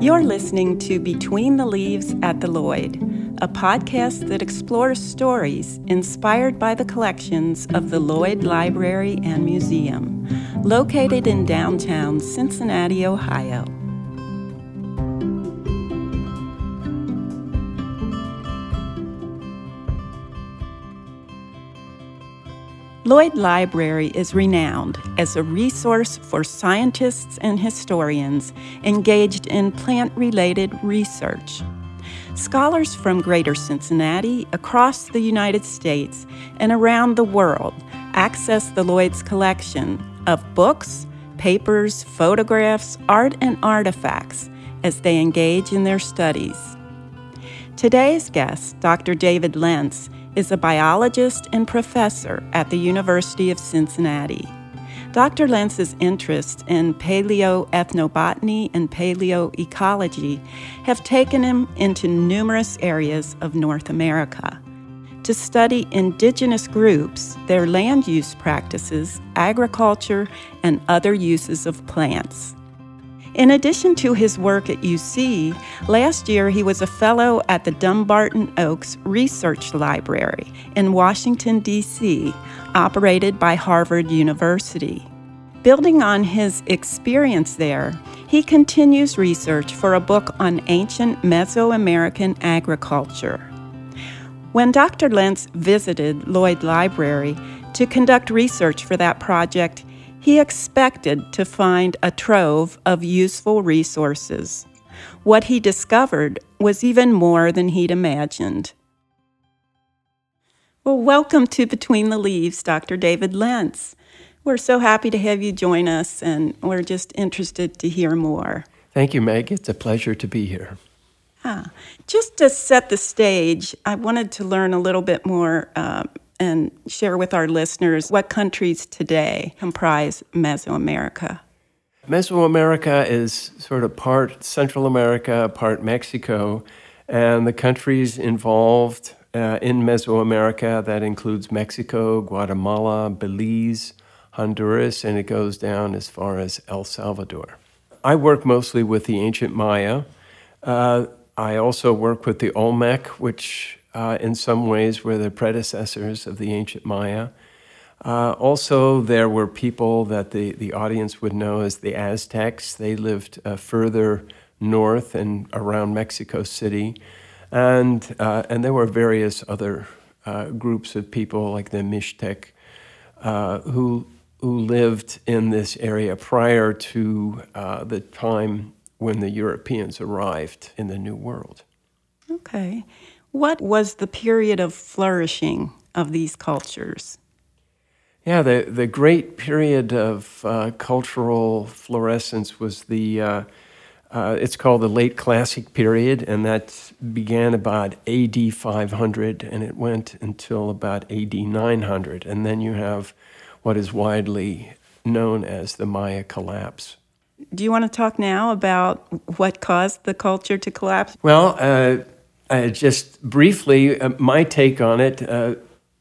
You're listening to Between the Leaves at the Lloyd, a podcast that explores stories inspired by the collections of the Lloyd Library and Museum, located in downtown Cincinnati, Ohio. Lloyd Library is renowned as a resource for scientists and historians engaged in plant related research. Scholars from Greater Cincinnati, across the United States, and around the world access the Lloyd's collection of books, papers, photographs, art, and artifacts as they engage in their studies. Today's guest, Dr. David Lentz, is a biologist and professor at the University of Cincinnati. Dr. Lentz's interests in paleoethnobotany and paleoecology have taken him into numerous areas of North America to study indigenous groups, their land use practices, agriculture, and other uses of plants. In addition to his work at UC, last year he was a fellow at the Dumbarton Oaks Research Library in Washington, D.C., operated by Harvard University. Building on his experience there, he continues research for a book on ancient Mesoamerican agriculture. When Dr. Lentz visited Lloyd Library to conduct research for that project, he expected to find a trove of useful resources. What he discovered was even more than he'd imagined. Well, welcome to Between the Leaves, Dr. David Lentz. We're so happy to have you join us, and we're just interested to hear more. Thank you, Meg. It's a pleasure to be here. Ah, just to set the stage, I wanted to learn a little bit more uh, and share with our listeners what countries today comprise Mesoamerica. Mesoamerica is sort of part Central America, part Mexico, and the countries involved uh, in Mesoamerica that includes Mexico, Guatemala, Belize, Honduras, and it goes down as far as El Salvador. I work mostly with the ancient Maya. Uh, I also work with the Olmec, which uh, in some ways were the predecessors of the ancient Maya. Uh, also, there were people that the, the audience would know as the Aztecs. They lived uh, further north and around Mexico City. And, uh, and there were various other uh, groups of people like the Mixtec who, who lived in this area prior to the time when the Europeans arrived in the New World. Okay. What was the period of flourishing of these cultures? Yeah, the, the great period of uh, cultural fluorescence was the, uh, uh, it's called the late classic period, and that began about AD 500 and it went until about AD 900. And then you have what is widely known as the Maya collapse. Do you want to talk now about what caused the culture to collapse? Well, uh, just briefly, uh, my take on it uh,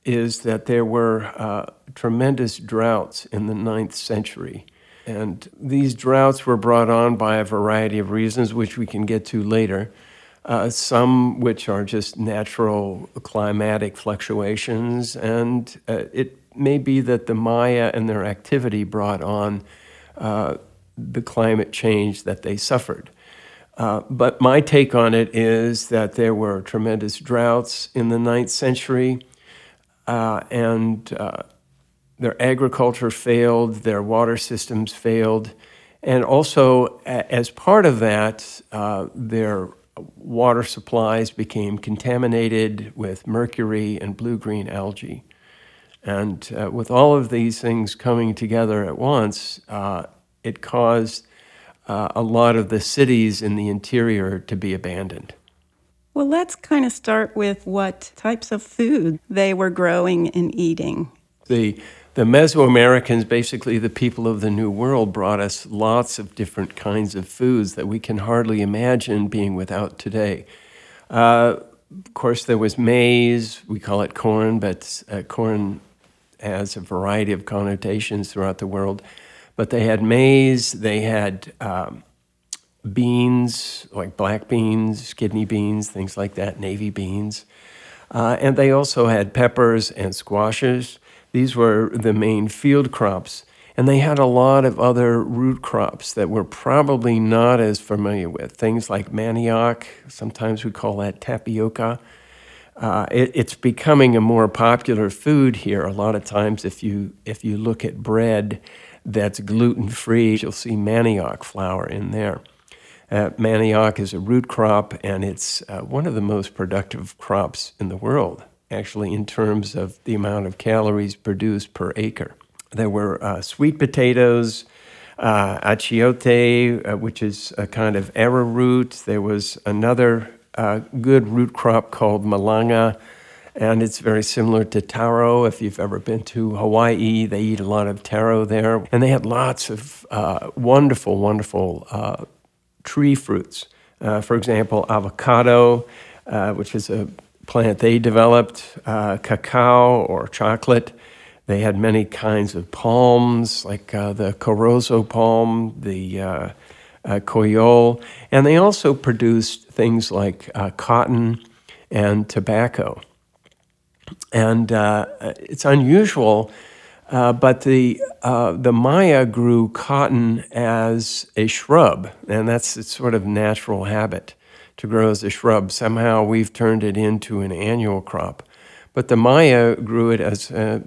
is that there were uh, tremendous droughts in the ninth century. And these droughts were brought on by a variety of reasons, which we can get to later. Uh, some which are just natural climatic fluctuations, and uh, it may be that the Maya and their activity brought on the climate change that they suffered. Uh, but my take on it is that there were tremendous droughts in the ninth century, uh, and uh, their agriculture failed, their water systems failed, and also, a- as part of that, uh, their water supplies became contaminated with mercury and blue green algae. And uh, with all of these things coming together at once, it caused uh, a lot of the cities in the interior to be abandoned. Well, let's kind of start with what types of food they were growing and eating. The the Mesoamericans, basically the people of the New World, brought us lots of different kinds of foods that we can hardly imagine being without today. Uh, of course, there was maize. We call it corn, but uh, corn has a variety of connotations throughout the world. But they had maize, they had um, beans, like black beans, kidney beans, things like that, navy beans. Uh, and they also had peppers and squashes. These were the main field crops. And they had a lot of other root crops that we're probably not as familiar with. Things like manioc, sometimes we call that tapioca. Uh, it, it's becoming a more popular food here. A lot of times, if you if you look at bread that's gluten free, you'll see manioc flour in there. Uh, manioc is a root crop, and it's uh, one of the most productive crops in the world, actually, in terms of the amount of calories produced per acre. There were uh, sweet potatoes, uh, achiote, uh, which is a kind of arrowroot. There was another uh, good root crop called malanga, and it's very similar to taro. If you've ever been to Hawaii, they eat a lot of taro there. And they had lots of wonderful, wonderful tree fruits. Uh, for example, avocado, uh, which is a plant they developed, uh, cacao or chocolate. They had many kinds of palms, like uh, the corozo palm, the uh, uh, coyol, and they also produced things like cotton and tobacco. And it's unusual uh, but the, uh, the Maya grew cotton as a shrub, and that's its sort of natural habit to grow as a shrub. Somehow we've turned it into an annual crop. But the Maya grew it as a,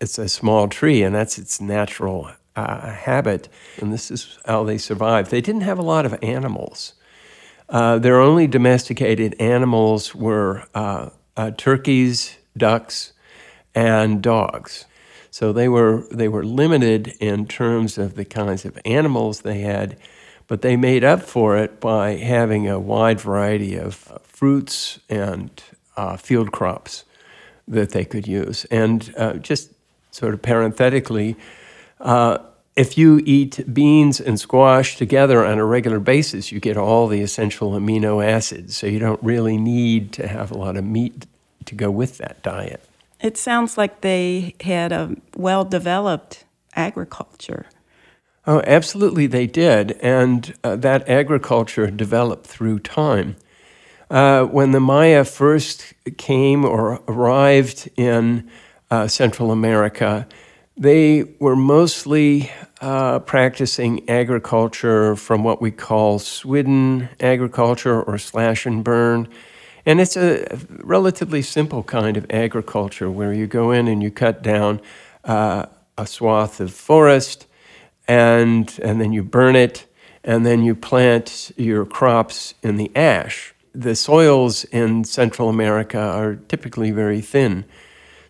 it's a small tree, and that's its natural uh, habit. And this is how they survived. They didn't have a lot of animals. Uh, their only domesticated animals were uh, uh, turkeys, ducks, and dogs. So they were they were limited in terms of the kinds of animals they had, but they made up for it by having a wide variety of fruits and uh, field crops that they could use. And uh, just sort of parenthetically, uh, if you eat beans and squash together on a regular basis, you get all the essential amino acids. So you don't really need to have a lot of meat to go with that diet. It sounds like they had a well developed agriculture. Oh, absolutely, they did. And uh, that agriculture developed through time. Uh, when the Maya first came or arrived in uh, Central America, they were mostly uh, practicing agriculture from what we call swidden agriculture or slash and burn. And it's a relatively simple kind of agriculture where you go in and you cut down uh, a swath of forest and, and then you burn it and then you plant your crops in the ash. The soils in Central America are typically very thin.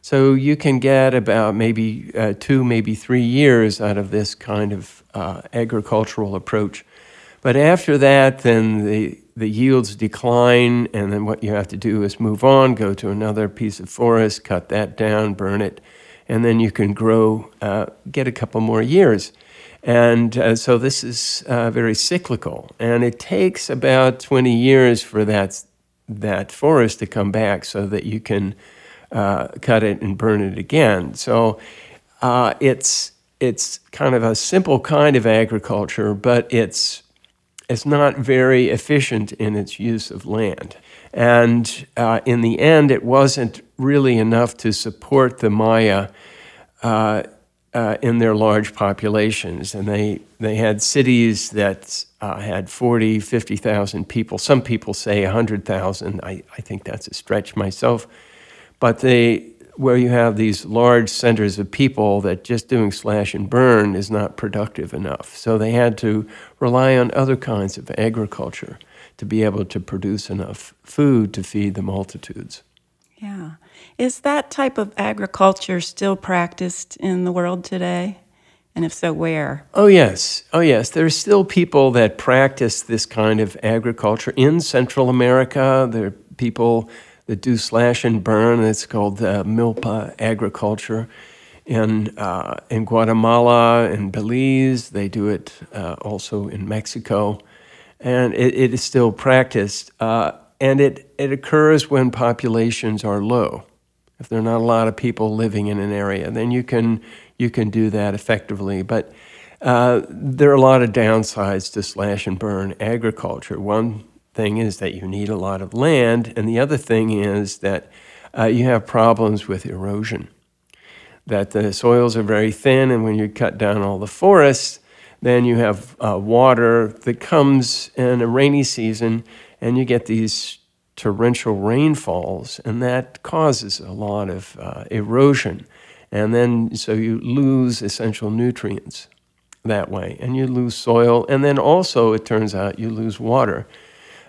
So you can get about maybe uh, two, maybe three years out of this kind of uh, agricultural approach. But after that, then the, the yields decline, and then what you have to do is move on, go to another piece of forest, cut that down, burn it, and then you can grow, uh, get a couple more years. And uh, so this is uh, very cyclical, and it takes about 20 years for that, that forest to come back so that you can uh, cut it and burn it again. So uh, it's, it's kind of a simple kind of agriculture, but it's is not very efficient in its use of land. And uh, in the end, it wasn't really enough to support the Maya uh, uh, in their large populations. And they, they had cities that uh, had 40, 50,000 people. Some people say 100,000. I, I think that's a stretch myself. But they, where you have these large centers of people that just doing slash and burn is not productive enough. So they had to rely on other kinds of agriculture to be able to produce enough food to feed the multitudes. Yeah. Is that type of agriculture still practiced in the world today? And if so, where? Oh, yes. Oh, yes. There's still people that practice this kind of agriculture in Central America. There are people that do slash and burn. It's called uh, milpa agriculture. In, uh, in Guatemala and Belize, they do it uh, also in Mexico. And it, it is still practiced. Uh, and it, it occurs when populations are low. If there are not a lot of people living in an area, then you can, you can do that effectively. But Uh, there are a lot of downsides to slash and burn agriculture. One thing is that you need a lot of land, and the other thing is that uh, you have problems with erosion. That the soils are very thin, and when you cut down all the forests, then you have uh, water that comes in a rainy season, and you get these torrential rainfalls, and that causes a lot of uh, erosion. And then, so you lose essential nutrients that way, and you lose soil, and then also, it turns out, you lose water.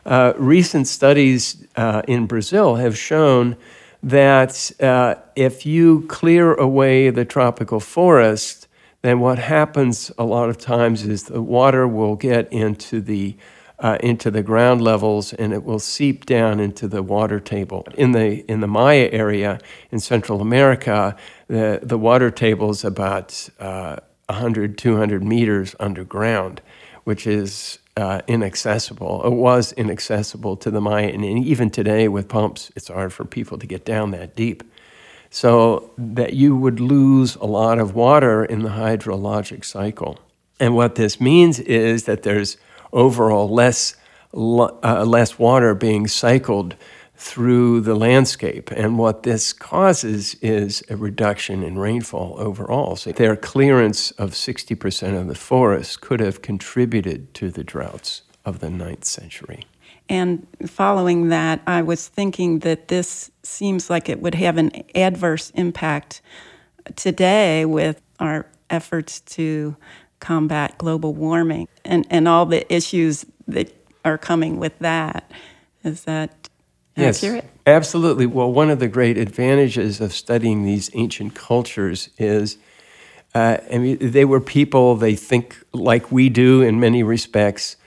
Uh, recent studies uh, in Brazil have shown that uh, if you clear away the tropical forest, then what happens a lot of times is the water will get into the uh, into the ground levels and it will seep down into the water table. In the in the Maya area in Central America, the the water table is about uh, 100 200 meters underground, which is uh, inaccessible. It was inaccessible to the Maya, and even today with pumps, it's hard for people to get down that deep so that you would lose a lot of water in the hydrologic cycle. And what this means is that there's overall less, uh, less water being cycled through the landscape. And what this causes is a reduction in rainfall overall. So their clearance of 60% of the forest could have contributed to the droughts of the ninth century. And following that, I was thinking that this seems like it would have an adverse impact today with our efforts to combat global warming and, and all the issues that are coming with that. Is that yes, accurate? Absolutely. Well, one of the great advantages of studying these ancient cultures is. Uh, I mean, they were people, they think like we do in many respects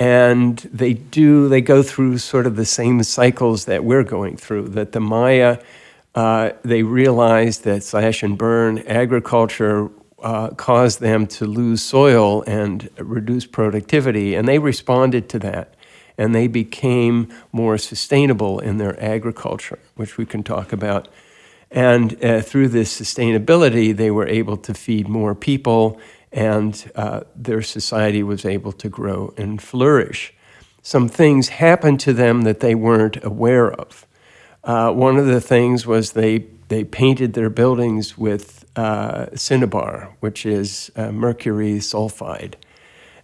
and they do they go through sort of the same cycles that we're going through that the maya uh, they realized that slash and burn agriculture uh, caused them to lose soil and reduce productivity and they responded to that and they became more sustainable in their agriculture which we can talk about and uh, through this sustainability they were able to feed more people and uh, their society was able to grow and flourish. Some things happened to them that they weren't aware of. Uh, one of the things was they, they painted their buildings with uh, cinnabar, which is uh, mercury sulfide.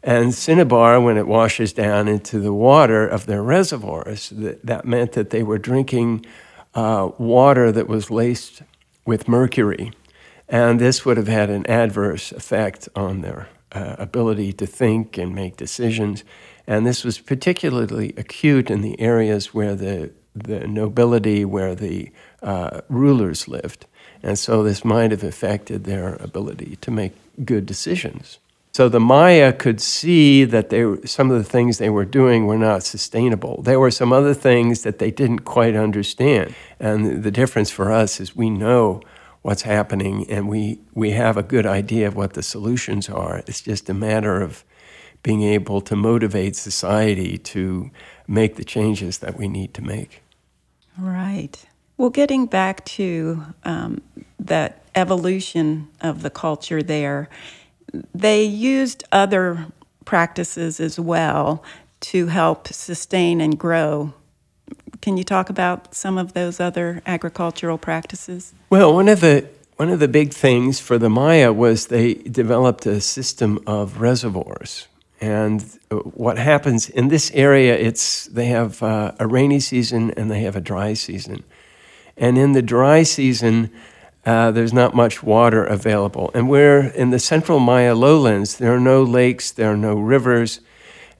And cinnabar, when it washes down into the water of their reservoirs, that, that meant that they were drinking uh, water that was laced with mercury. And this would have had an adverse effect on their uh, ability to think and make decisions. And this was particularly acute in the areas where the, the nobility, where the uh, rulers lived. And so this might have affected their ability to make good decisions. So the Maya could see that they some of the things they were doing were not sustainable. There were some other things that they didn't quite understand. And the difference for us is we know what's happening and we, we have a good idea of what the solutions are. It's just a matter of being able to motivate society to make the changes that we need to make. Right. Well, getting back to um, that evolution of the culture there, they used other practices as well to help sustain and grow can you talk about some of those other agricultural practices? Well, one of the one of the big things for the Maya was they developed a system of reservoirs. And what happens in this area, it's they have uh, a rainy season and they have a dry season. And in the dry season, uh, there's not much water available. And we're in the central Maya lowlands, there are no lakes, there are no rivers,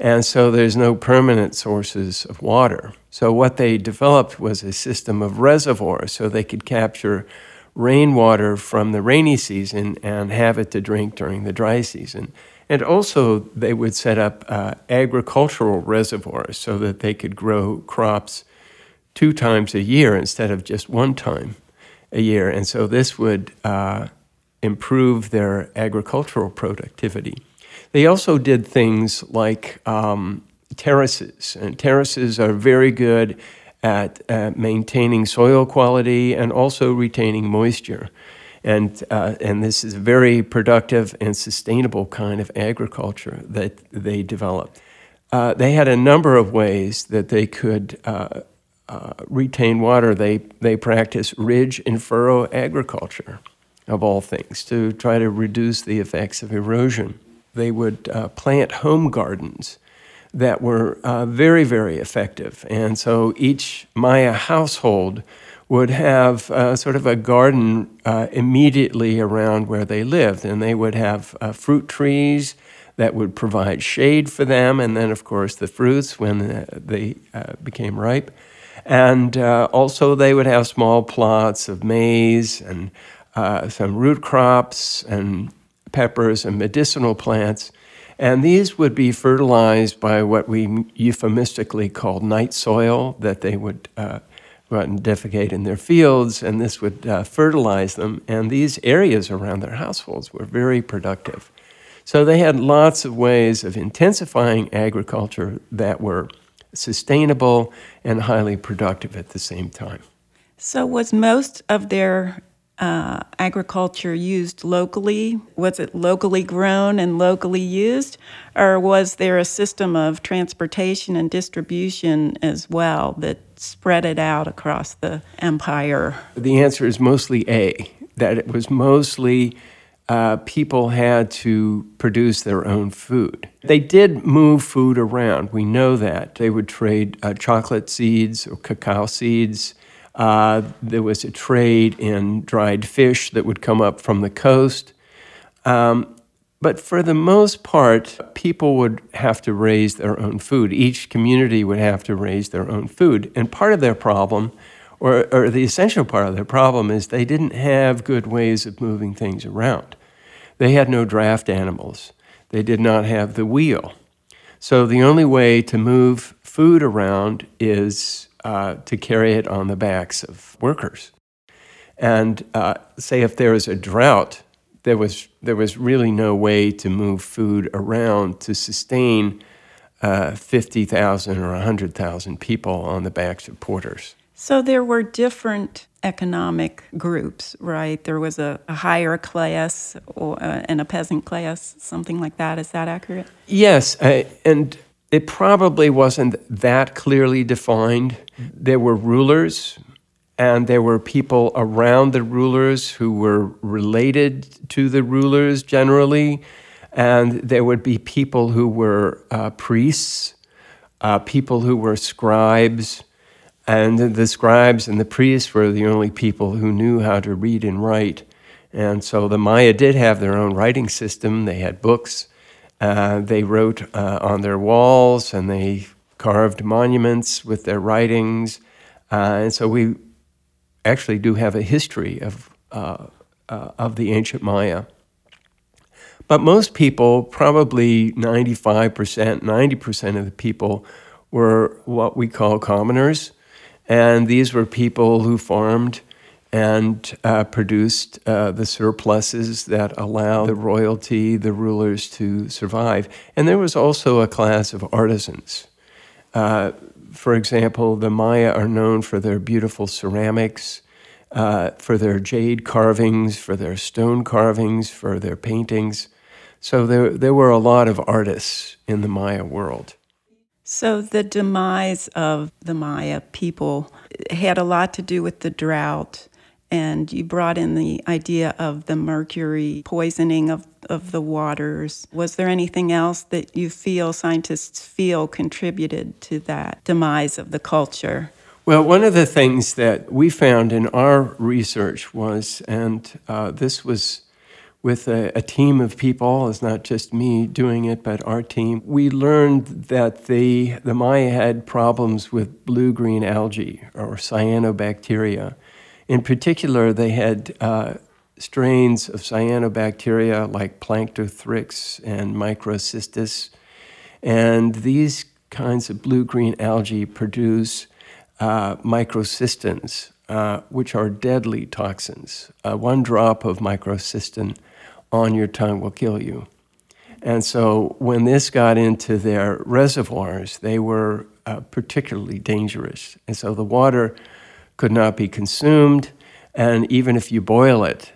and so there's no permanent sources of water. So what they developed was a system of reservoirs so they could capture rainwater from the rainy season and have it to drink during the dry season. And also, they would set up uh, agricultural reservoirs so that they could grow crops two times a year instead of just one time a year. And so, this would uh, improve their agricultural productivity. They also did things like um, terraces, and terraces are very good at, maintaining soil quality and also retaining moisture. And, uh, and this is a very productive and sustainable kind of agriculture that they developed. Uh, they had a number of ways that they could retain water. They, they practiced ridge and furrow agriculture, of all things, to try to reduce the effects of erosion. They would uh, plant home gardens that were uh, very, very effective. And so each Maya household would have uh, sort of a garden uh, immediately around where they lived, and they would have uh, fruit trees that would provide shade for them, and then, of course, the fruits when uh, they uh, became ripe. And uh, also, they would have small plots of maize and some root crops and peppers and medicinal plants. And these would be fertilized by what we euphemistically call night soil that they would uh, go out and defecate in their fields, and this would uh, fertilize them. And these areas around their households were very productive. So they had lots of ways of intensifying agriculture that were sustainable and highly productive at the same time. So, was most of their uh, agriculture used locally? Was it locally grown and locally used? Or was there a system of transportation and distribution as well that spread it out across the empire? The answer is mostly A, that it was mostly uh, people had to produce their own food. They did move food around. We know that. They would trade uh, chocolate seeds or cacao seeds uh, there was a trade in dried fish that would come up from the coast. Um, but for the most part, people would have to raise their own food. Each community would have to raise their own food. And part of their problem, or, or the essential part of their problem, is they didn't have good ways of moving things around. They had no draft animals, they did not have the wheel. So the only way to move food around is uh, to carry it on the backs of workers. And uh, say if there was a drought, there was, there was really no way to move food around to sustain uh, 50,000 or 100,000 people on the backs of porters. So there were different economic groups, right? There was a, a higher class or, uh, and a peasant class, something like that. Is that accurate? Yes. and it probably wasn't that clearly defined. There were rulers, and there were people around the rulers who were related to the rulers generally, and there would be people who were uh, priests, uh, people who were scribes, and the scribes and the priests were the only people who knew how to read and write. And so the Maya did have their own writing system, they had books. Uh, they wrote uh, on their walls and they carved monuments with their writings. Uh, and so we actually do have a history of, uh, uh, of the ancient Maya. But most people, probably 95%, 90% of the people, were what we call commoners. And these were people who farmed and uh, produced uh, the surpluses that allow the royalty, the rulers to survive. And there was also a class of artisans. Uh, for example, the Maya are known for their beautiful ceramics, uh, for their jade carvings, for their stone carvings, for their paintings. So there, there were a lot of artists in the Maya world. So the demise of the Maya people had a lot to do with the drought and you brought in the idea of the mercury poisoning of, of the waters. Was there anything else that you feel, scientists feel, contributed to that demise of the culture? Well, one of the things that we found in our research was, and uh, this was with a, a, team of people, it's not just me doing it, but our team, we learned that the, the Maya had problems with blue green algae or cyanobacteria. In particular, they had uh, strains of cyanobacteria like Planktothrix and Microcystis. And these kinds of blue green algae produce uh, microcystins, uh, which are deadly toxins. Uh, one drop of microcystin on your tongue will kill you. And so when this got into their reservoirs, they were uh, particularly dangerous. And so the water could not be consumed. And even if you boil it,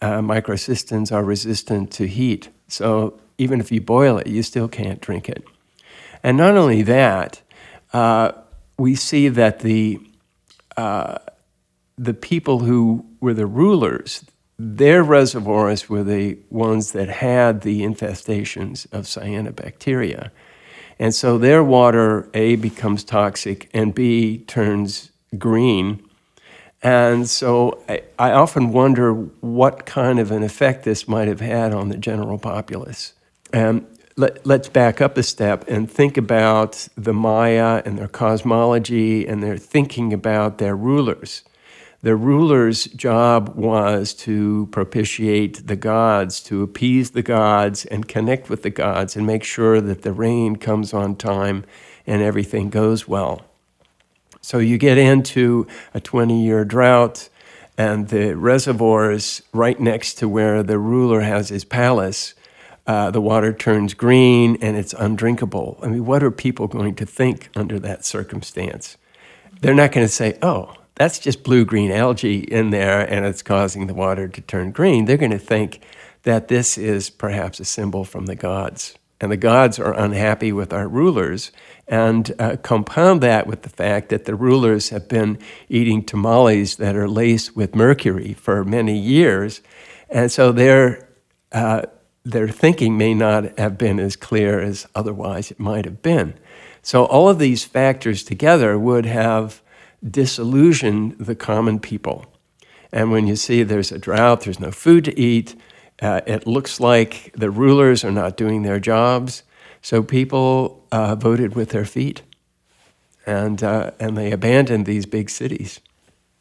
uh, microcystins are resistant to heat. So even if you boil it, you still can't drink it. And not only that, uh, we see that the uh, the people who were the rulers, their reservoirs were the ones that had the infestations of cyanobacteria. And so their water, A, becomes toxic, and B, turns green. And so I, I, often wonder what kind of an effect this might have had on the general populace. Um, let, let's back up a step and think about the Maya and their cosmology and their thinking about their rulers. The ruler's job was to propitiate the gods, to appease the gods and connect with the gods and make sure that the rain comes on time and everything goes well. So you get into a 20 year drought, and the reservoirs right next to where the ruler has his palace, uh, the water turns green and it's undrinkable. I mean, what are people going to think under that circumstance? They're not going to say, oh, that's just blue green algae in there and it's causing the water to turn green. They're going to think that this is perhaps a symbol from the gods. And the gods are unhappy with our rulers and uh, compound that with the fact that the rulers have been eating tamales that are laced with mercury for many years. And so their, uh, their thinking may not have been as clear as otherwise it might have been. So all of these factors together would have disillusioned the common people. And when you see there's a drought, there's no food to eat, uh, it looks like the rulers are not doing their jobs. So people uh, voted with their feet and, uh, and they abandoned these big cities.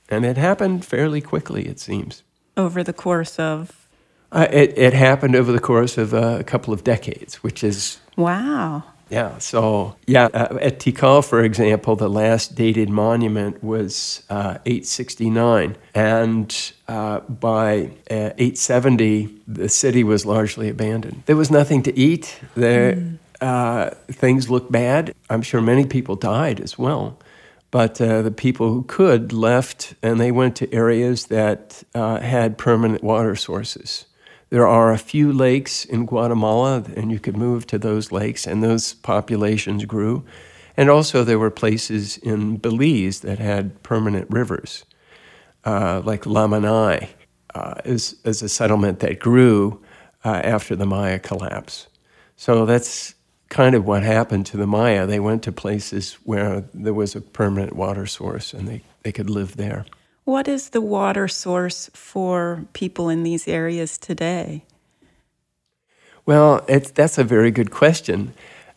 And it happened fairly quickly, it seems. Over the course of? Uh, it, it happened over the course of a couple of decades, which is. Wow. Yeah, so yeah, uh, at Tikal, for example, the last dated monument was uh, 869. And uh, by uh, 870, the city was largely abandoned. There was nothing to eat. There, mm. things looked bad. I'm sure many people died as well. But uh, the people who could left, and they went to areas that had permanent water sources. There are a few lakes in Guatemala, and you could move to those lakes, and those populations grew. And also, there were places in Belize that had permanent rivers, uh, like Lamanai uh, is, is a settlement that grew uh, after the Maya collapse. So that's kind of what happened to the Maya. They went to places where there was a permanent water source and they, they could live there. What is the water source for people in these areas today? Well, that's a very good question.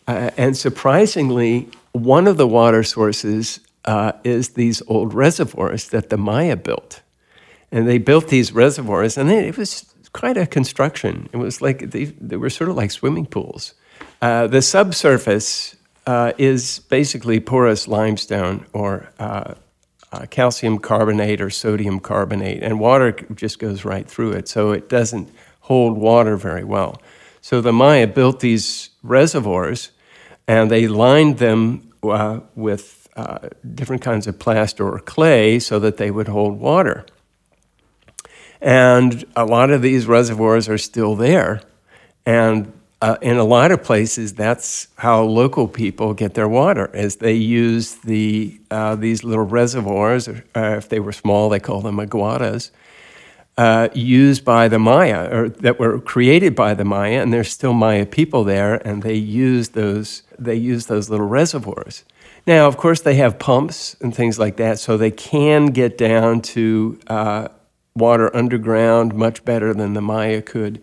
Uh, and surprisingly, one of the water sources uh, is these old reservoirs that the Maya built. And they built these reservoirs, and it was quite a construction. It was like they, they were sort of like swimming pools. Uh, the subsurface uh, is basically porous limestone or uh, calcium carbonate or sodium carbonate, and water just goes right through it, so it doesn't hold water very well. So the Maya built these reservoirs, and they lined them uh, with uh, different kinds of plaster or clay so that they would hold water. And a lot of these reservoirs are still there, and uh, in a lot of places, that's how local people get their water, as they use the uh, these little reservoirs. Uh, if they were small, they call them aguadas, uh, used by the Maya, or that were created by the Maya, and there's still Maya people there, and they use those they use those little reservoirs. Now, of course, they have pumps and things like that, so they can get down to uh, water underground much better than the Maya could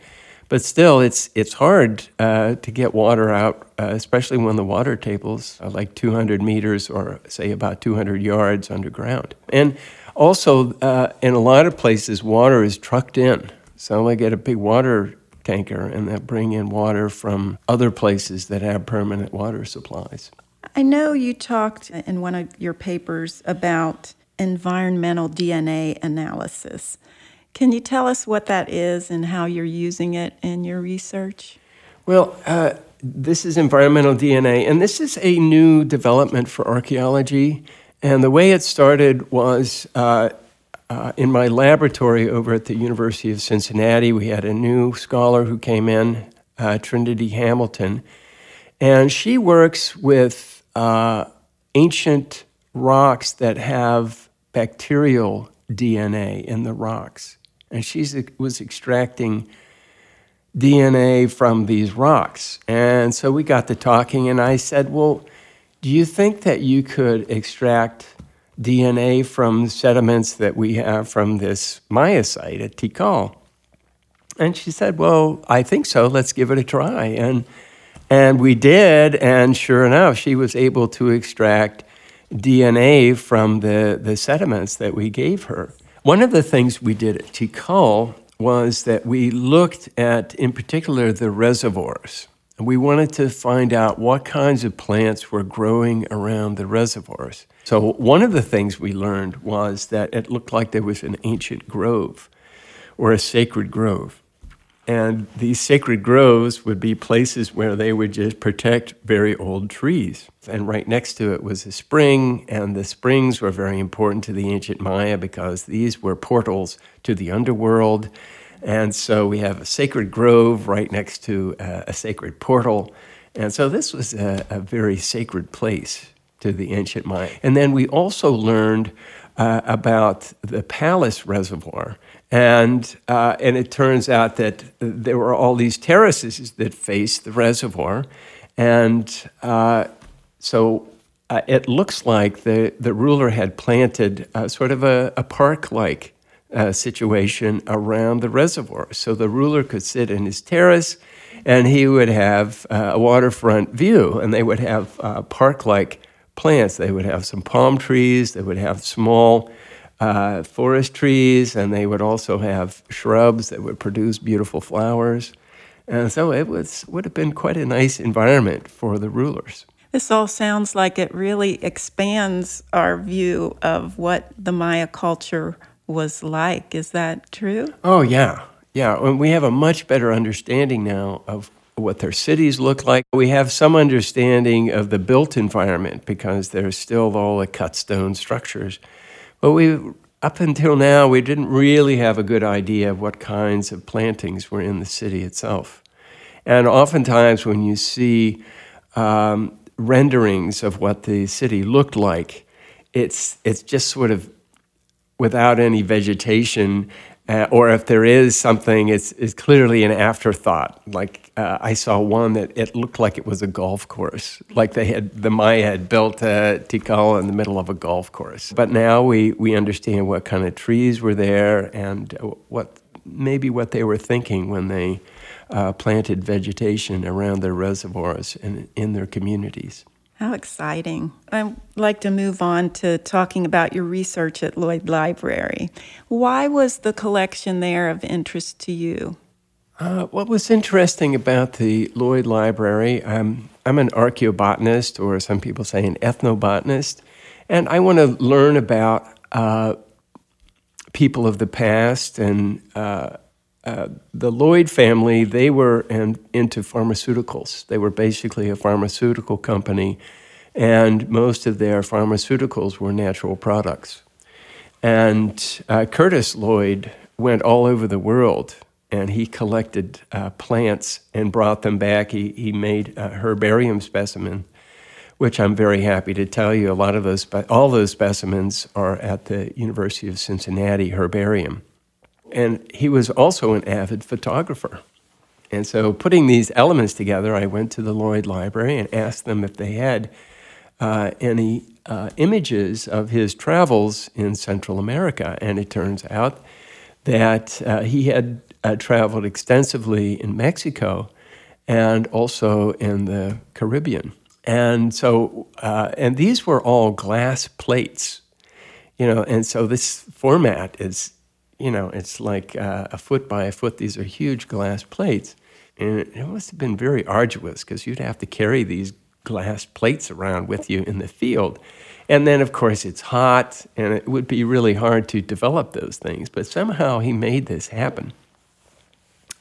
but still, it's it's hard uh, to get water out, uh, especially when the water tables are like 200 meters or say about 200 yards underground. And also, uh, in a lot of places, water is trucked in. So they get a big water tanker and they bring in water from other places that have permanent water supplies. I know you talked in one of your papers about environmental DNA analysis. Can you tell us what that is and how you're using it in your research? Well, uh, this is environmental DNA, and this is a new development for archaeology. And the way it started was uh, uh, in my laboratory over at the University of Cincinnati, we had a new scholar who came in, uh, Trinity Hamilton, and she works with uh, ancient rocks that have bacterial DNA in the rocks. And she was extracting DNA from these rocks. And so we got to talking, and I said, Well, do you think that you could extract DNA from sediments that we have from this Maya site at Tikal? And she said, Well, I think so. Let's give it a try. And, and we did. And sure enough, she was able to extract DNA from the, the sediments that we gave her. One of the things we did at Tikal was that we looked at, in particular, the reservoirs. And We wanted to find out what kinds of plants were growing around the reservoirs. So, one of the things we learned was that it looked like there was an ancient grove or a sacred grove. And these sacred groves would be places where they would just protect very old trees. And right next to it was a spring, and the springs were very important to the ancient Maya because these were portals to the underworld. And so we have a sacred grove right next to a, a sacred portal. And so this was a, a, very sacred place to the ancient Maya. And then we also learned uh, about the Palace Reservoir. And, uh, and it turns out that there were all these terraces that faced the reservoir. And uh, so uh, it looks like the, the ruler had planted uh, sort of a, a park like uh, situation around the reservoir. So the ruler could sit in his terrace and he would have a waterfront view, and they would have park like plants. They would have some palm trees, they would have small uh, forest trees, and they would also have shrubs that would produce beautiful flowers. And so it was, would have been quite a nice environment for the rulers. This all sounds like it really expands our view of what the Maya culture was like. Is that true? Oh, yeah. Yeah. And we have a much better understanding now of what their cities look like. We have some understanding of the built environment because there's still all the cut stone structures. But we, up until now, we didn't really have a good idea of what kinds of plantings were in the city itself. And oftentimes, when you see um, renderings of what the city looked like, it's, it's just sort of without any vegetation uh, or if there is something, it's, it's clearly an afterthought. Like uh, I saw one that it looked like it was a golf course, like they had the Maya had built a tikal in the middle of a golf course. But now we we understand what kind of trees were there and what maybe what they were thinking when they uh, planted vegetation around their reservoirs and in their communities. How exciting. I'd like to move on to talking about your research at Lloyd Library. Why was the collection there of interest to you? Uh, what was interesting about the Lloyd Library, um, I'm an archaeobotanist, or some people say an ethnobotanist, and I want to learn about uh, people of the past and uh, uh, the Lloyd family, they were in, into pharmaceuticals. They were basically a pharmaceutical company, and most of their pharmaceuticals were natural products. And uh, Curtis Lloyd went all over the world and he collected uh, plants and brought them back. He, he made a herbarium specimen, which I'm very happy to tell you. A lot of those, all those specimens are at the University of Cincinnati Herbarium. And he was also an avid photographer. And so, putting these elements together, I went to the Lloyd Library and asked them if they had uh, any uh, images of his travels in Central America. And it turns out that uh, he had uh, traveled extensively in Mexico and also in the Caribbean. And so, uh, and these were all glass plates, you know, and so this format is you know, it's like uh, a foot by a foot. These are huge glass plates. And it must have been very arduous because you'd have to carry these glass plates around with you in the field. And then, of course, it's hot, and it would be really hard to develop those things. But somehow he made this happen.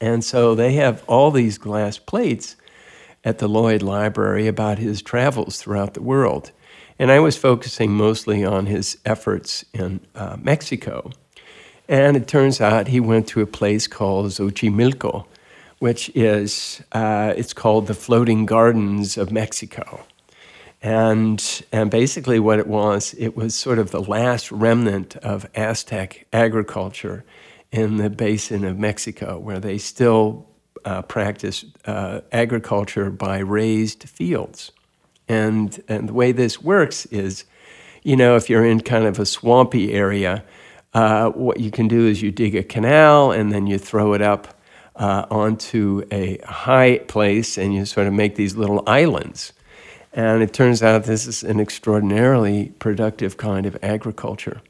And so they have all these glass plates at the Lloyd Library about his travels throughout the world. And I was focusing mostly on his efforts in uh, Mexico. And it turns out he went to a place called Xochimilco, which is, uh, it's called the Floating Gardens of Mexico. And, and basically, what it was, it was sort of the last remnant of Aztec agriculture in the basin of Mexico, where they still uh, practice uh, agriculture by raised fields. And, and the way this works is, you know, if you're in kind of a swampy area, uh, what you can do is you dig a canal and then you throw it up uh, onto a high place and you sort of make these little islands. And it turns out this is an extraordinarily productive kind of agriculture.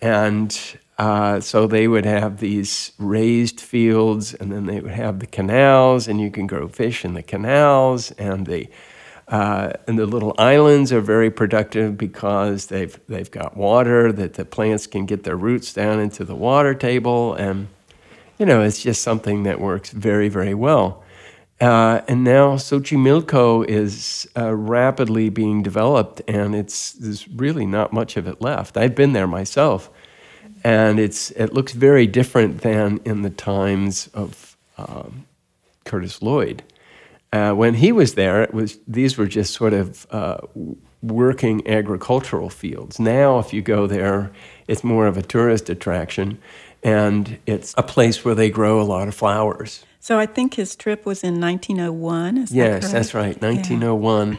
And uh, so they would have these raised fields, and then they would have the canals, and you can grow fish in the canals, and the uh, and the little islands are very productive because they've they've got water that the plants can get their roots down into the water table, and you know it's just something that works very very well. Uh, and now Xochimilco is uh, rapidly being developed, and it's there's really not much of it left. I've been there myself, and it's it looks very different than in the times of um, Curtis Lloyd. Uh, when he was there, it was these were just sort of uh, working agricultural fields. Now, if you go there, it's more of a tourist attraction, and it's a place where they grow a lot of flowers. So I think his trip was in 1901. Is yes, that that's right, 1901,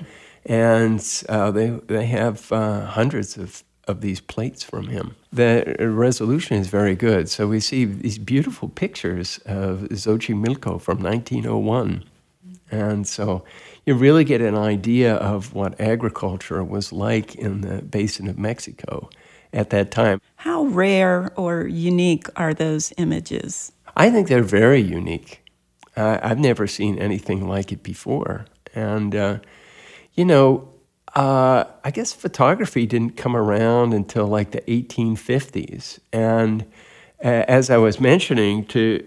yeah. and uh, they they have uh, hundreds of of these plates from him. The resolution is very good. So we see these beautiful pictures of Xochimilco from 1901. And so you really get an idea of what agriculture was like in the basin of Mexico at that time. How rare or unique are those images? I think they're very unique. Uh, I've never seen anything like it before. And, uh, you know, uh, I guess photography didn't come around until like the 1850s. And uh, as I was mentioning, to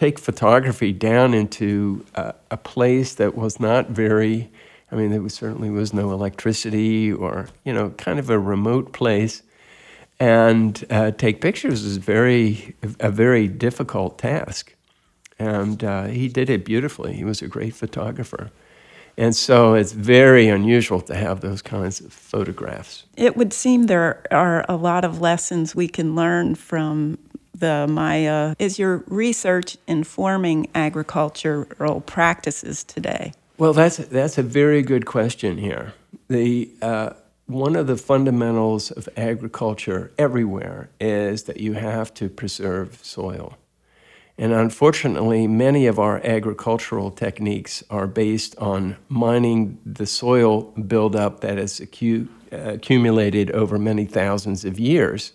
take photography down into a, a place that was not very, I mean, there was, certainly was no electricity or, you know, kind of a remote place. And uh, take pictures is very, a very difficult task and uh, he did it beautifully. He was a great photographer. And so it's very unusual to have those kinds of photographs. It would seem there are a lot of lessons we can learn from the Maya. Is your research informing agricultural practices today? Well, that's, that's a very good question here. The, uh, one of the fundamentals of agriculture everywhere is that you have to preserve soil. And unfortunately, many of our agricultural techniques are based on mining the soil buildup that has acu- accumulated over many thousands of years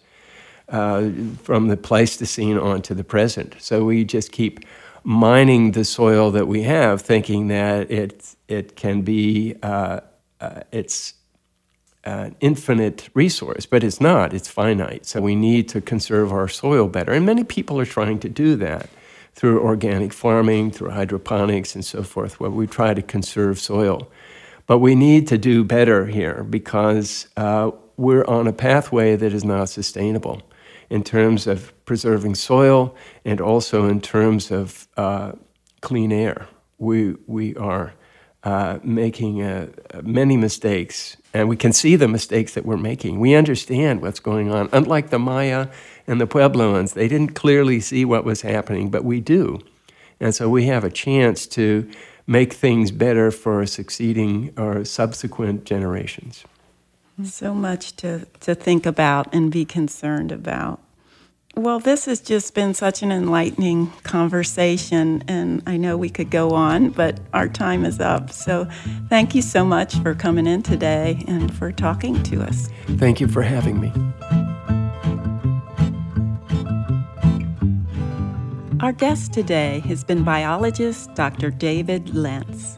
uh, from the Pleistocene on to the present. So we just keep mining the soil that we have, thinking that it, it can be, uh, uh, it's an infinite resource, but it's not, it's finite. So we need to conserve our soil better. And many people are trying to do that through organic farming, through hydroponics, and so forth, where we try to conserve soil. But we need to do better here because uh, we're on a pathway that is not sustainable in terms of preserving soil and also in terms of uh, clean air. We, we are uh, making uh, many mistakes, and we can see the mistakes that we're making. We understand what's going on. Unlike the Maya and the Puebloans, they didn't clearly see what was happening, but we do. And so we have a chance to make things better for succeeding or subsequent generations. So much to, to think about and be concerned about. Well, this has just been such an enlightening conversation, and I know we could go on, but our time is up. So, thank you so much for coming in today and for talking to us. Thank you for having me. Our guest today has been biologist Dr. David Lentz.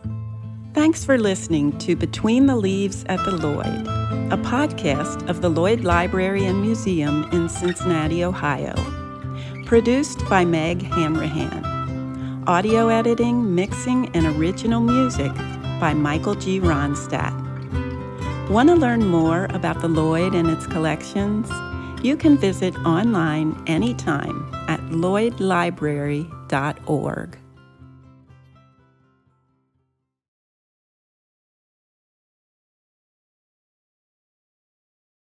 Thanks for listening to Between the Leaves at the Lloyd, a podcast of the Lloyd Library and Museum in Cincinnati, Ohio. Produced by Meg Hanrahan. Audio editing, mixing, and original music by Michael G. Ronstadt. Want to learn more about the Lloyd and its collections? You can visit online anytime at lloydlibrary.org.